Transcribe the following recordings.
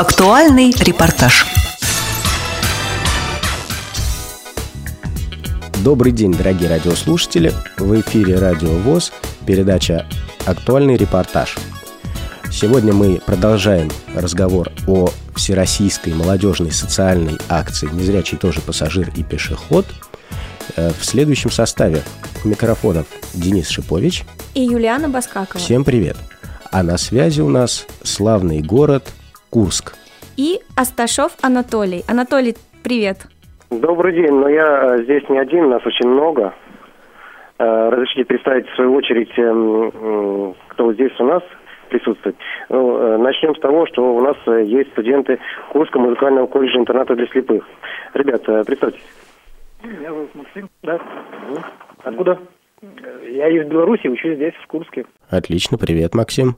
Актуальный репортаж. Добрый день, дорогие радиослушатели. В эфире Радио ВОЗ, передача «Актуальный репортаж». Сегодня мы продолжаем разговор о всероссийской молодежной социальной акции «Незрячий тоже пассажир и пешеход» э, в следующем составе. У микрофонов Денис Шипович и Юлиана Баскакова. Всем привет. А на связи у нас славный город Курск. И Асташов Анатолий. Анатолий, привет. Добрый день, но я э, здесь не один, нас очень много. Э, разрешите представить в свою очередь, эм, кто здесь у нас присутствует. Ну, э, начнем с того, что у нас есть студенты Курского музыкального колледжа интерната для слепых. Ребята, представьтесь. Меня зовут Максим, да. Откуда? Я из Беларуси, учусь здесь, в Курске. Отлично, привет, Максим.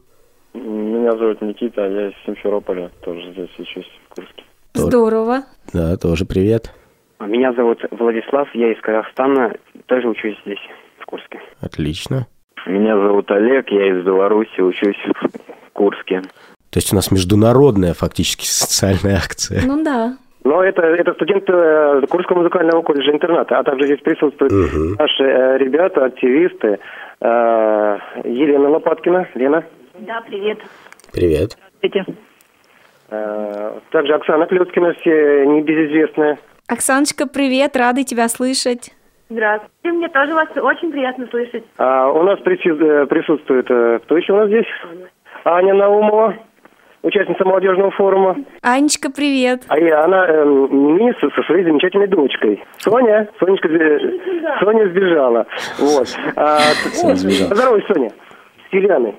Меня зовут Никита, я из Симферополя, тоже здесь учусь в Курске. Здорово. Да, тоже привет. А меня зовут Владислав, я из Казахстана, тоже учусь здесь, в Курске. Отлично. Меня зовут Олег, я из Беларуси, учусь в Курске. То есть у нас международная фактически социальная акция. Ну да. Но это, это студенты э, Курского музыкального колледжа интерната, а также здесь присутствуют угу. наши э, ребята, активисты. Э, Елена Лопаткина. Лена. Да, привет. Привет. Здравствуйте. Э, также Оксана Клюцкина, все небезызвестная. Оксаночка, привет, рады тебя слышать. Здравствуйте, мне тоже вас очень приятно слышать. А у нас э, присутствует, э, кто еще у нас здесь? Аня Наумова, участница молодежного форума. Анечка, привет. А я, она э, не со, со своей замечательной дочкой. Соня, Сонечка, Соня сбежала. Вот. А, Поздоровайся, Соня, с Еленой.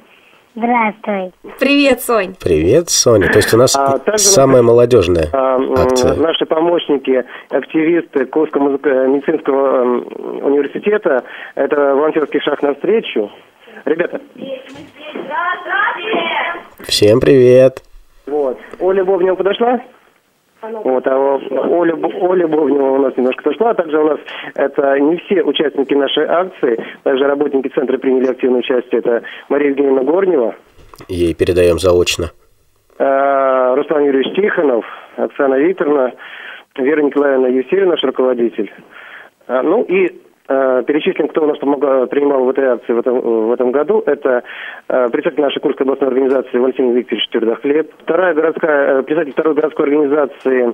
Здравствуй. Привет, Сонь. Привет, Соня. То есть у нас а, самая нас, молодежная а, акция. Наши помощники, активисты Курского медицинского университета, это волонтерский шаг навстречу. Ребята. Всем привет. Вот. Оля Бовнева подошла? Вот, а Оля, Оля Бовнева у нас немножко сошла, а также у нас это не все участники нашей акции, также работники центра приняли активное участие, это Мария Евгеньевна Горнева. Ей передаем заочно. А, Руслан Юрьевич Тихонов, Оксана Викторовна, Вера Николаевна Евсеева, наш руководитель. А, ну и перечислим, кто у нас помогал, принимал в этой акции в этом, в этом году. Это э, председатель нашей Курской областной организации Валентин Викторович Твердохлеб. Вторая городская, э, председатель второй городской организации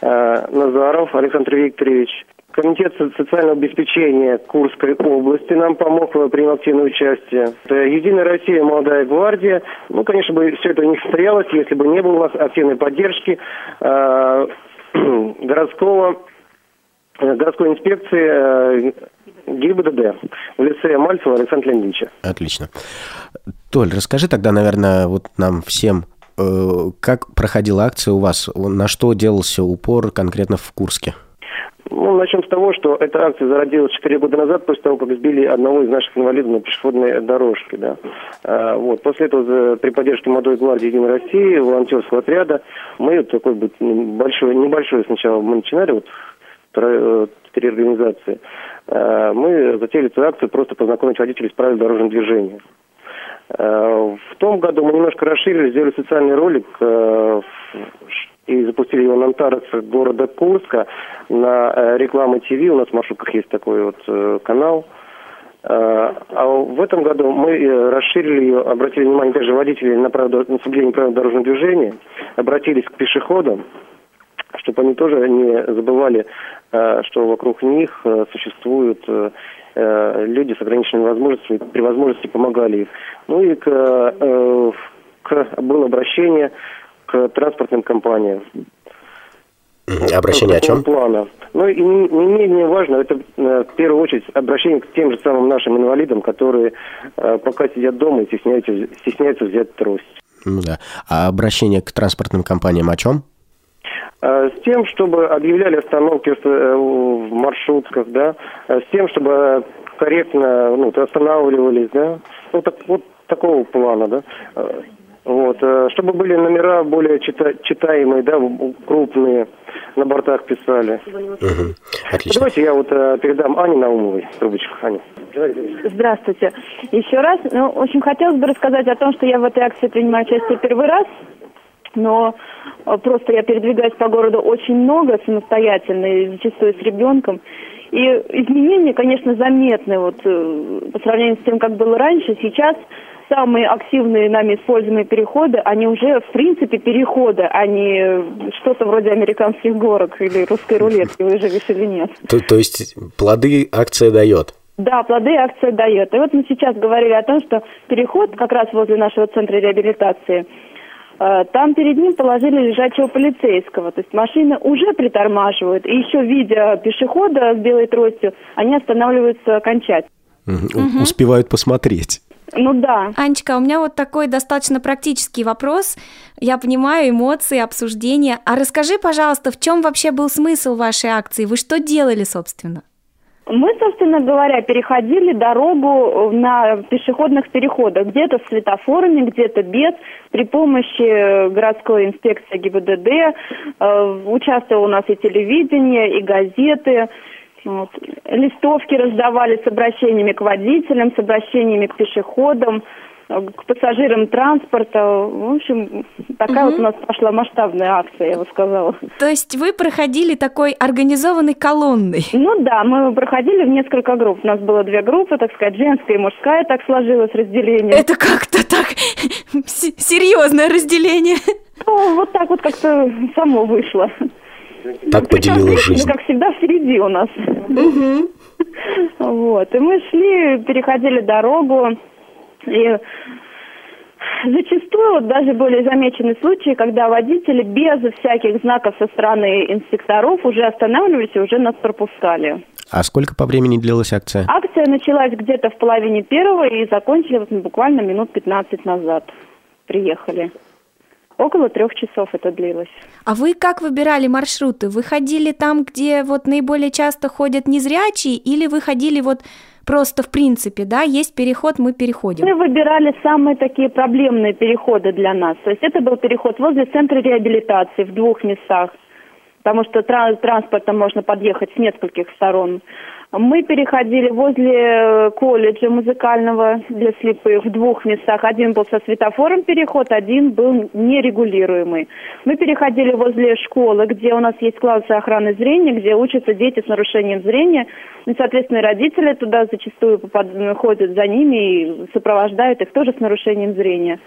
Назаров Александр Викторович. Комитет социального обеспечения Курской области нам помог, принял активное участие. Это Единая Россия, Молодая гвардия. Ну, конечно бы, все это не состоялось, если бы не было у нас активной поддержки э, городского Э, городской инспекции э, ГИБДД в лице Мальцева Александра Леонидовича. Отлично. Толь, расскажи тогда, наверное, вот нам всем, э, как проходила акция у вас, на что делался упор конкретно в Курске? Ну, начнем с того, что эта акция зародилась 4 года назад, после того, как сбили одного из наших инвалидов на пешеходной дорожке. Да. А, вот. После этого при поддержке молодой гвардии Единой России, волонтерского отряда, мы такой вот большой, небольшой сначала мы начинали, вот Э, три организации, э, мы затеяли эту акцию просто познакомить водителей с правилами дорожного движения. Э, в том году мы немножко расширили, сделали социальный ролик и запустили его на Антарце города Курска на рекламы ТВ. У нас в маршрутках есть такой вот канал. А в этом году мы расширили ее, обратили внимание также водителей на, правило, на соблюдение правил дорожного движения, обратились к пешеходам, чтобы они тоже не забывали, э, что вокруг них э, существуют э, люди с ограниченными возможностями, при возможности помогали их. Ну и к, к, было обращение к транспортным компаниям. Обращение о чем? Плана. Ну и не, не менее важно, это в первую очередь обращение к тем же самым нашим инвалидам, которые пока сидят дома и стесняются, стесняются взять трость. Ну да. А обращение к транспортным компаниям о чем? Э, с тем, чтобы объявляли остановки э, в маршрутках, да, э, с тем, чтобы корректно ну, останавливались, да, ну, так, вот такого плана, да. Вот, чтобы были номера более чита читаемые, да, крупные, на бортах писали. Угу. Отлично. Давайте я вот передам Ане Наумовой трубочку. Аня. Здравствуйте. Еще раз, ну, очень хотелось бы рассказать о том, что я в этой акции принимаю участие первый раз но Э, Просто я передвигаюсь по городу очень много самостоятельно, и зачастую с ребенком. И изменения, конечно, заметны вот, э, по сравнению с тем, как было раньше. Сейчас самые активные нами используемые переходы, они уже в принципе переходы, а не что-то вроде американских горок или русской рулетки, выживешь или нет. То, то есть плоды акция дает. Да, плоды акция дает. И вот мы сейчас говорили о том, что переход как раз возле нашего центра реабилитации, там перед ним положили лежачего полицейского. То есть машины уже притормаживают. И еще видя пешехода с белой тростью, они останавливаются окончательно. Мгм. У- Успевают посмотреть. Ну да. Анечка, у меня вот такой достаточно практический вопрос. Я понимаю эмоции, обсуждения. А расскажи, пожалуйста, в чем вообще был смысл вашей акции? Вы что делали, собственно? Мы, собственно говоря, переходили дорогу на пешеходных переходах. Где-то с светофорами, где-то без. При помощи городской инспекции ГИБДД. Э, Участвовало у нас и телевидение, и газеты. Вот. Листовки раздавали с обращениями к водителям, с обращениями к пешеходам, э, к пассажирам транспорта. В общем, такая Мгм. вот у нас пошла масштабная акция, я бы сказала. То есть вы проходили такой организованной колонной? Ну да, мы проходили в несколько групп. У нас было две группы, так сказать, женская и мужская, так сложилось разделение. Это как-то так серьезное разделение. Ну, вот так вот как-то само вышло. Так поделила Причем, жизнь. Как всегда, впереди у нас. Вот. И мы шли, переходили дорогу. И зачастую вот даже были замечены случаи, когда водители без всяких знаков со стороны инспекторов уже останавливались и уже нас пропускали. А сколько по времени длилась акция? Акция началась где-то в половине первого и закончили вот буквально минут 15 назад. Приехали. Около трех часов это длилось. А вы как выбирали маршруты? Вы ходили там, где вот наиболее часто ходят незрячие, или вы ходили вот просто в принципе, да, есть переход, мы переходим? Мы выбирали самые такие проблемные переходы для нас. То есть это был переход возле центра реабилитации в двух местах, потому что тра- транспортом можно подъехать с нескольких сторон. Мы переходили возле э, колледжа музыкального для слепых в двух местах. Один был со светофором переход, один был нерегулируемый. Мы переходили возле школы, где у нас есть классы охраны зрения, где учатся дети с нарушением зрения. И, соответственно, родители туда зачастую ходят за ними и сопровождают их тоже с нарушением зрения.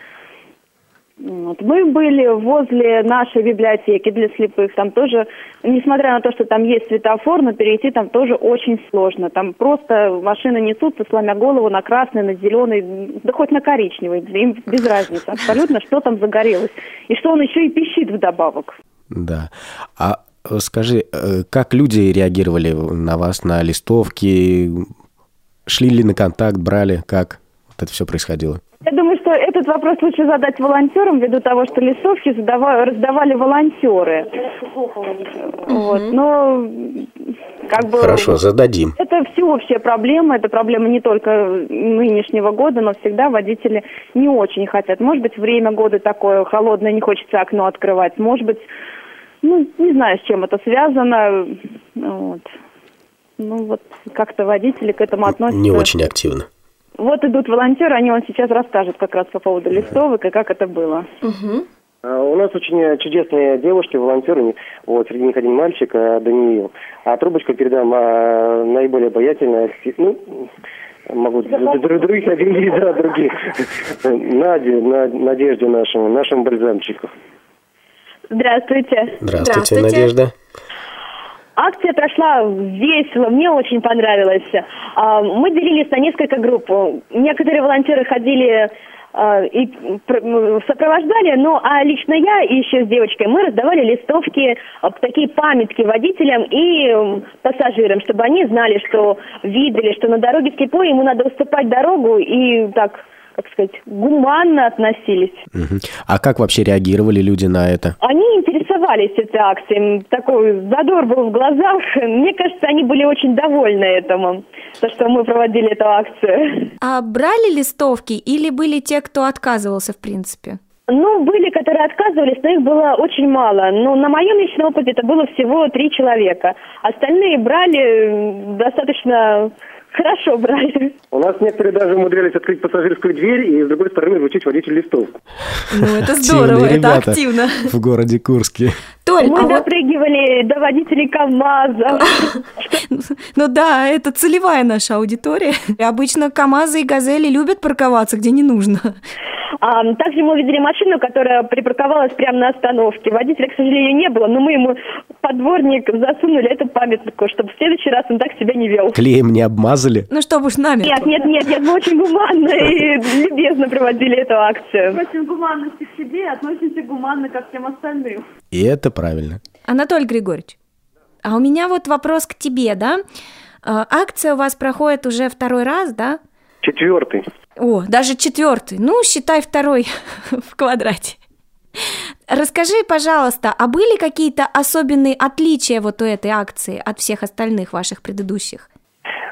Вот. Мы были возле нашей библиотеки для слепых. Там тоже, несмотря на то, что там есть светофор, но перейти там тоже очень сложно. Там просто машины несутся, сломя голову на красный, на зеленый, да хоть на коричневый. Им без разницы абсолютно, что там загорелось. И что он еще и пищит вдобавок. Да. А скажи, э, как люди реагировали на вас, на листовки? Шли ли на контакт, брали? Как вот это все происходило? Я думаю, что этот вопрос лучше задать волонтерам, ввиду того, что листовки задава- раздавали волонтеры. Вот. Но как бы... Хорошо, зададим. Это всеобщая проблема, это проблема не только нынешнего года, но всегда водители не очень хотят. Может быть, время года такое холодное, не хочется окно открывать. Может быть, ну, не знаю, с чем это связано. Вот. Ну, вот как-то водители к этому относятся. Не очень активно. Вот идут волонтеры, они вам сейчас расскажут как раз по поводу листовок и как это было. А У нас очень э, чудесные девушки, волонтеры, вот, среди них один мальчик, а, Даниил. А трубочку передам а, наиболее обаятельная, ну, могу других да, других. Наде, На- Надежде нашему, нашему бальзамчику. Здравствуйте. Здравствуйте, Здравствуйте. Надежда. Акция прошла весело, мне очень понравилось. А, Мы делились на несколько групп. Некоторые волонтеры ходили а, и сопровождали, ну а лично я и еще с девочкой мы раздавали листовки, а, такие памятки водителям и пассажирам, чтобы они знали, что видели, что на дороге слепой ему надо уступать дорогу и так, как сказать, гуманно относились. Мгм. А как вообще реагировали люди на это? Они интересовались этой акцией, такой задор был в глазах. Мне кажется, они были очень довольны этому, то, что мы проводили эту акцию. А брали листовки или были те, кто отказывался в принципе? Ну, были, которые отказывались, но их было очень мало. Но на моем личном опыте это было всего три человека. Остальные брали достаточно хорошо брали. У нас некоторые даже умудрялись открыть пассажирскую дверь и с другой стороны вручить водителю листовку. Ну, это здорово, это активно. В городе Курске. Толь, Мы а допрыгивали вот... до водителей КАМАЗа. Ну да, это целевая наша аудитория. Обычно КАМАЗы и Газели любят парковаться, где не нужно. А, также мы увидели машину, которая припарковалась прямо на остановке. Водителя, к сожалению, не было, но мы ему подворник засунули эту памятку, чтобы в следующий раз он так себя не вел. Клеем не обмазали? Ну, чтобы уж нами. Нет, нет, нет, нет, мы очень гуманно и любезно проводили эту акцию. Очень гуманности к себе и относимся гуманно ко всем остальным. И это правильно. Анатолий Григорьевич, а у меня вот вопрос к тебе, да? А, акция у вас проходит уже второй раз, да? Четвертый. О, даже четвертый. Ну, считай второй в квадрате. Расскажи, пожалуйста, а были какие-то особенные отличия вот у этой акции от всех остальных ваших предыдущих?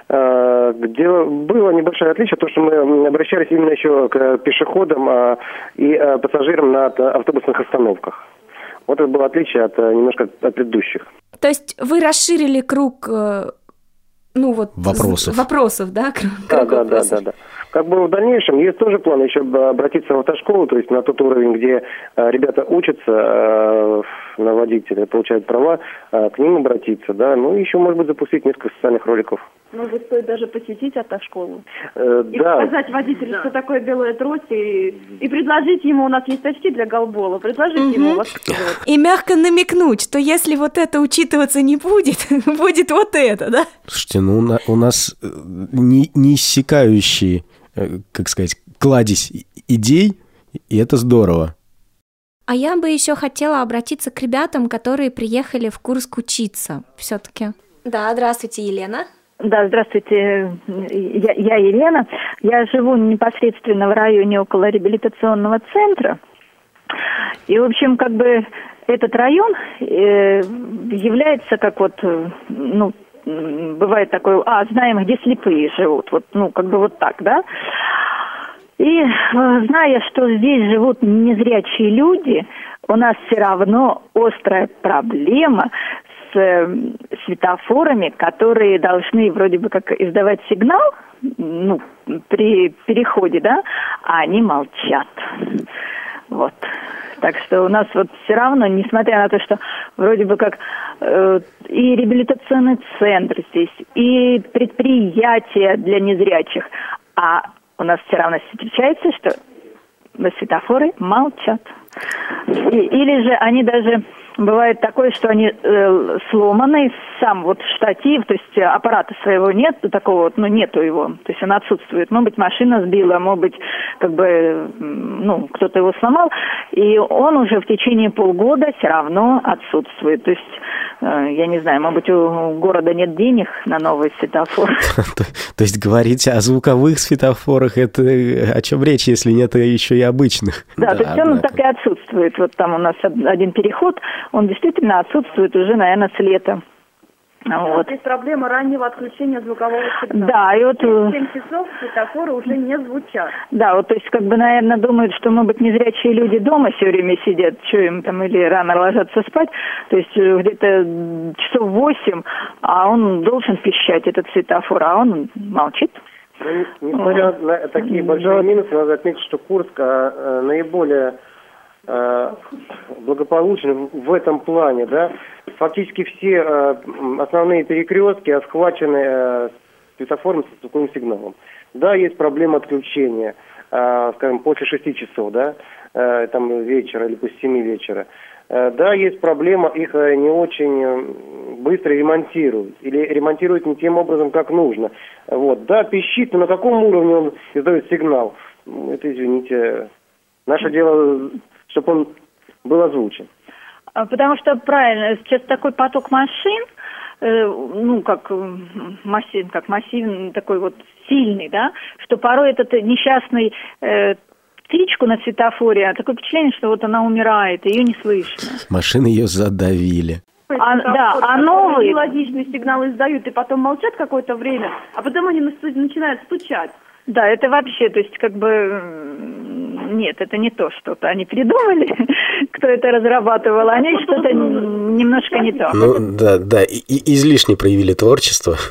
А, где было небольшое отличие, то, что мы обращались именно еще к пешеходам а, и а, пассажирам на автобусных остановках. Вот это было отличие от немножко от предыдущих. То есть вы расширили круг э, ну вот вопросов, вопросов да, круг да, вопросов. да, да, да, да. Как бы в дальнейшем есть тоже план еще обратиться в автошколу, то есть на тот уровень, где э, ребята учатся э, на водителя, получают права, э, к ним обратиться, да, ну и еще, может быть, запустить несколько социальных роликов. Может стоит даже посетить автошколу. Э, и да. показать водителю, да. что такое белая трость, и, и предложить ему, у нас есть очки для голбола, предложить угу. ему воспитывать. И мягко намекнуть, что если вот это учитываться не будет, будет вот это, да? Слушайте, ну у нас не, не иссякающие как сказать, кладезь идей, и это здорово. А я бы еще хотела обратиться к ребятам, которые приехали в Курск учиться все-таки. Да, здравствуйте, Елена. Да, здравствуйте, я, я Елена. Я живу непосредственно в районе около реабилитационного центра. И, в общем, как бы этот район э, является как вот, э, ну, бывает такое, а, знаем, где слепые живут, вот, ну, как бы вот так, да. И э, зная, что здесь живут незрячие люди, у нас все равно острая проблема с э, светофорами, которые должны вроде бы как издавать сигнал, ну, при переходе, да, а они молчат. Вот. Так что у нас вот все равно, несмотря на то, что вроде бы как э, и реабилитационный центр здесь, и предприятия для незрячих, а у нас все равно встречается, что светофоры молчат. И, или же они даже Бывает такое, что они э, сломаны, сам вот штатив, то есть аппарата своего нет, такого вот, ну, нету его, то есть он отсутствует. Может быть, машина сбила, может быть, как бы, ну, кто-то его сломал, и он уже в течение полгода все равно отсутствует. То есть, э, я не знаю, может быть, у города нет денег на новый светофор. То есть говорить о звуковых светофорах, это о чем речь, если нет еще и обычных? Да, то есть он так и отсутствует. Вот там у нас один переход, он действительно отсутствует уже, наверное, с лета. Вот. Здесь проблема раннего отключения звукового сигнала. Да, и вот... 7 э, часов светофоры уже не звучат. Да, вот, то есть, как бы, наверное, думают, что, может быть, незрячие люди дома все время сидят, что им там, или рано ложатся спать, то есть, э, где-то часов 8, а он должен пищать, этот светофор, а он молчит. Ну, несмотря вот. на такие большие минусы, надо отметить, что Курск а, наиболее Э, благополучны в этом плане, да. Фактически все э, основные перекрестки охвачены э, светофором с звуковым сигналом. Да, есть проблема отключения, скажем, после 6 часов, да, там вечера или после 7 вечера. Да, есть проблема, их не очень быстро ремонтируют или ремонтируют не тем образом, как нужно. Вот. Да, пищит, но на каком уровне он издает сигнал? Это, извините, наше дело чтобы он был озвучен. А, потому что правильно, сейчас такой поток машин, э, ну, как массив, как массивный, такой вот сильный, да, что порой этот несчастный э, птичку на светофоре, а такое впечатление, что вот она умирает, ее не слышно. Машины ее задавили. А, да, а новые... Мелодичные сигналы издают и потом молчат какое-то время, а потом они начинают стучать. Да, это вообще, то есть как бы нет, это не то что-то. Они придумали, кто это разрабатывал, они что-то немножко не то. Ну, да, да, и, и излишне проявили творчество.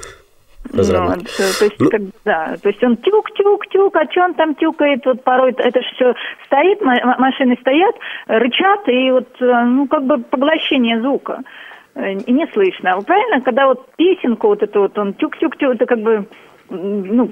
Ну, то, то есть, ну, как, да, то есть он тюк-тюк-тюк, а что он там тюкает, вот порой это же все стоит, машины стоят, рычат, и вот, э, ну, как бы поглощение звука э, и не слышно. Правильно, когда вот песенку вот эту вот он тюк-тюк-тюк, это как бы ну,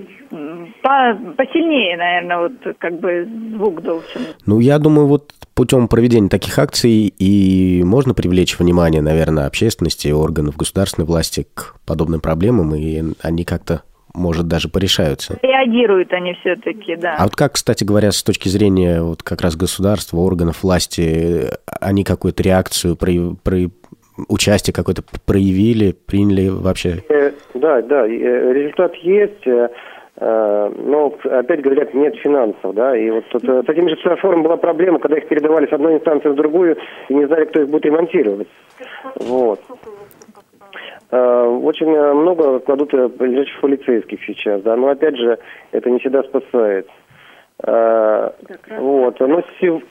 по, посильнее, наверное, вот как бы звук должен. Ну, я думаю, вот путем проведения таких акций и можно привлечь внимание, наверное, общественности и органов государственной власти к подобным проблемам, и они как-то может, даже порешаются. Реагируют они все-таки, да. А вот как, кстати говоря, с точки зрения вот как раз государства, органов власти, они какую-то реакцию при, при, участие какое-то проявили, приняли вообще? Э, да, да, э, результат есть, э, но, опять говорят, нет финансов, да, и вот тут, с этими же светофорами была проблема, когда их передавали с одной инстанции в другую, и не знали, кто их будет ремонтировать. Вот. Очень много кладут лежачих полицейских сейчас, да, но опять же, это не всегда спасает. Вот. Но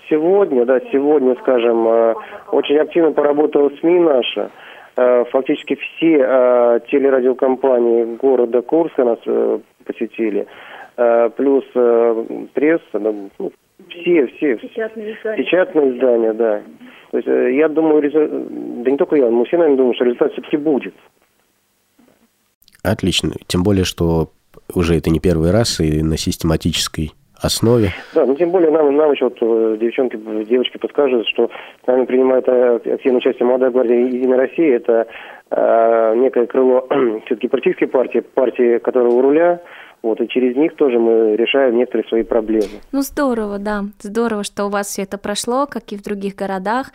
сегодня, да, сегодня, скажем, э, очень активно поработала СМИ наша. Э, фактически все э, телерадиокомпании города Курска нас посетили. Плюс пресса, ну, все, все. Печатные издания. Печатные издания, да. То есть я думаю, да не только я, мы все, наверное, думаем, что результат все-таки будет. Отлично. Тем более, что уже это не первый раз и на систематической основе. Да, ну тем более нам, нам еще вот э, девчонки, девочки подскажут, что с нами принимает э, активное участие молодая гвардия Единой России. Это э, некое крыло все-таки политической партии, партии, которая у руля. Вот, и через них тоже мы решаем некоторые свои проблемы. Ну, здорово, да. Здорово, что у вас все это прошло, как и в других городах.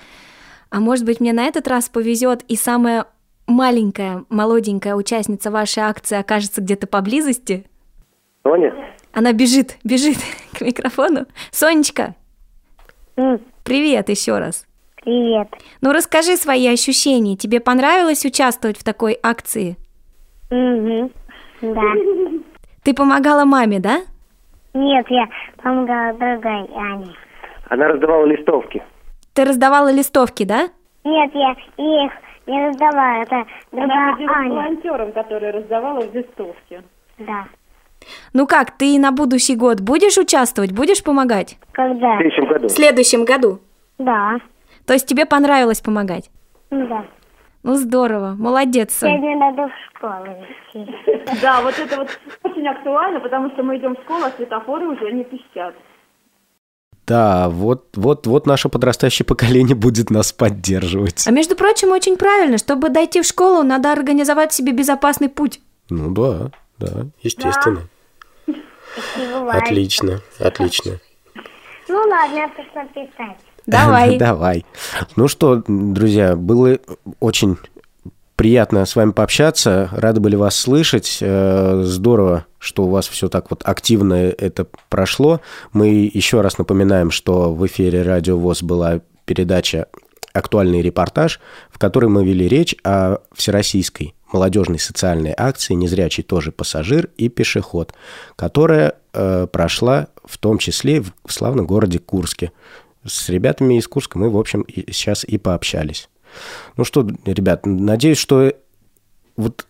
А может быть, мне на этот раз повезет, и самая маленькая, молоденькая участница вашей акции окажется где-то поблизости? Соня? Она бежит, бежит к микрофону. Сонечка, mm. привет еще раз. Привет. Ну расскажи свои ощущения. Тебе понравилось участвовать в такой акции? Угу. Да. Ты помогала маме, да? Нет, я помогала другой Ане. Она раздавала листовки. Ты раздавала листовки, да? Нет, я их не раздавала. Это другая Она Аня. волонтером, который раздавала листовки. Да. Ну как, ты на будущий год будешь участвовать, будешь помогать? Когда? В следующем году. В следующем году? Да. То есть тебе понравилось помогать? Да. Ну здорово, молодец. Сегодня надо в школу идти. Да, вот это вот очень актуально, потому что мы идем в школу, а светофоры уже не пищат. Да, вот, вот, вот наше подрастающее поколение будет нас поддерживать. А между прочим, очень правильно, чтобы дойти в школу, надо организовать себе безопасный путь. Ну да, да, естественно. Да. Отлично, отлично. Ну ладно, я пошла писать. Давай. Давай. Ну что, друзья, было очень приятно с вами пообщаться. Рады были вас слышать. Э, здорово, что у вас все так вот активно это прошло. Мы еще раз напоминаем, что в эфире Радио ВОЗ была передача «Актуальный репортаж», в которой мы вели речь о всероссийской молодежной социальной акции «Незрячий тоже пассажир и пешеход», которая э, прошла в том числе в славном городе Курске. С ребятами из Курска мы, в общем, и, сейчас и пообщались. Ну что, ребят, надеюсь, что вот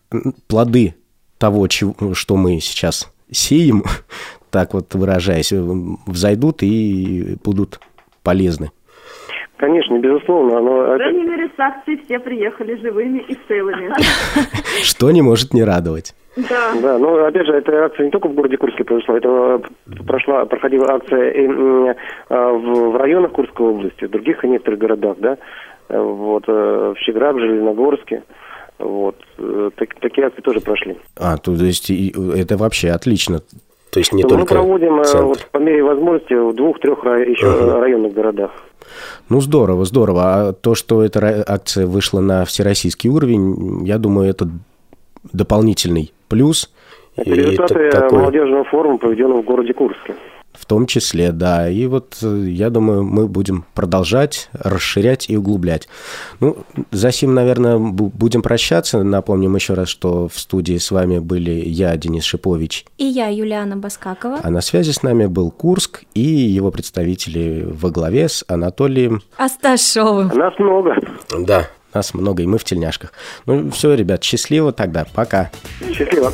плоды того, чего, что мы сейчас сеем, так вот выражаясь, взойдут и будут полезны. Конечно, безусловно. Но По крайней мере, с акции все приехали живыми и целыми. Что не может не радовать. Да. Да, но опять же, эта акция не только в городе Курске произошла, это прошла, проходила акция и, а, в, в районах Курской области, в других некоторых городах, да, вот, э, в Щеграх, в Железногорске. Вот. Э, так, такие акции тоже прошли. А, то есть это вообще отлично. То есть не Но только Мы проводим центр. вот, по мере возможности в двух-трех еще uh-huh. районных городах. Ну, здорово, здорово. А то, что эта акция вышла на всероссийский уровень, я думаю, это дополнительный плюс. Это результаты такой... молодежного форума, проведенного в городе Курске. В том числе, да. И вот э, я думаю, мы будем продолжать расширять и углублять. Ну, за сим, наверное, будем прощаться. Напомним еще раз, что в студии с вами были я, Денис Шипович. И я, Юлиана Баскакова. А на связи с нами был Курск и его представители во главе с Анатолием Асташовым. Нас много. Да, нас много, и мы в тельняшках. Ну все, ребят, счастливо тогда. Пока. Счастливо.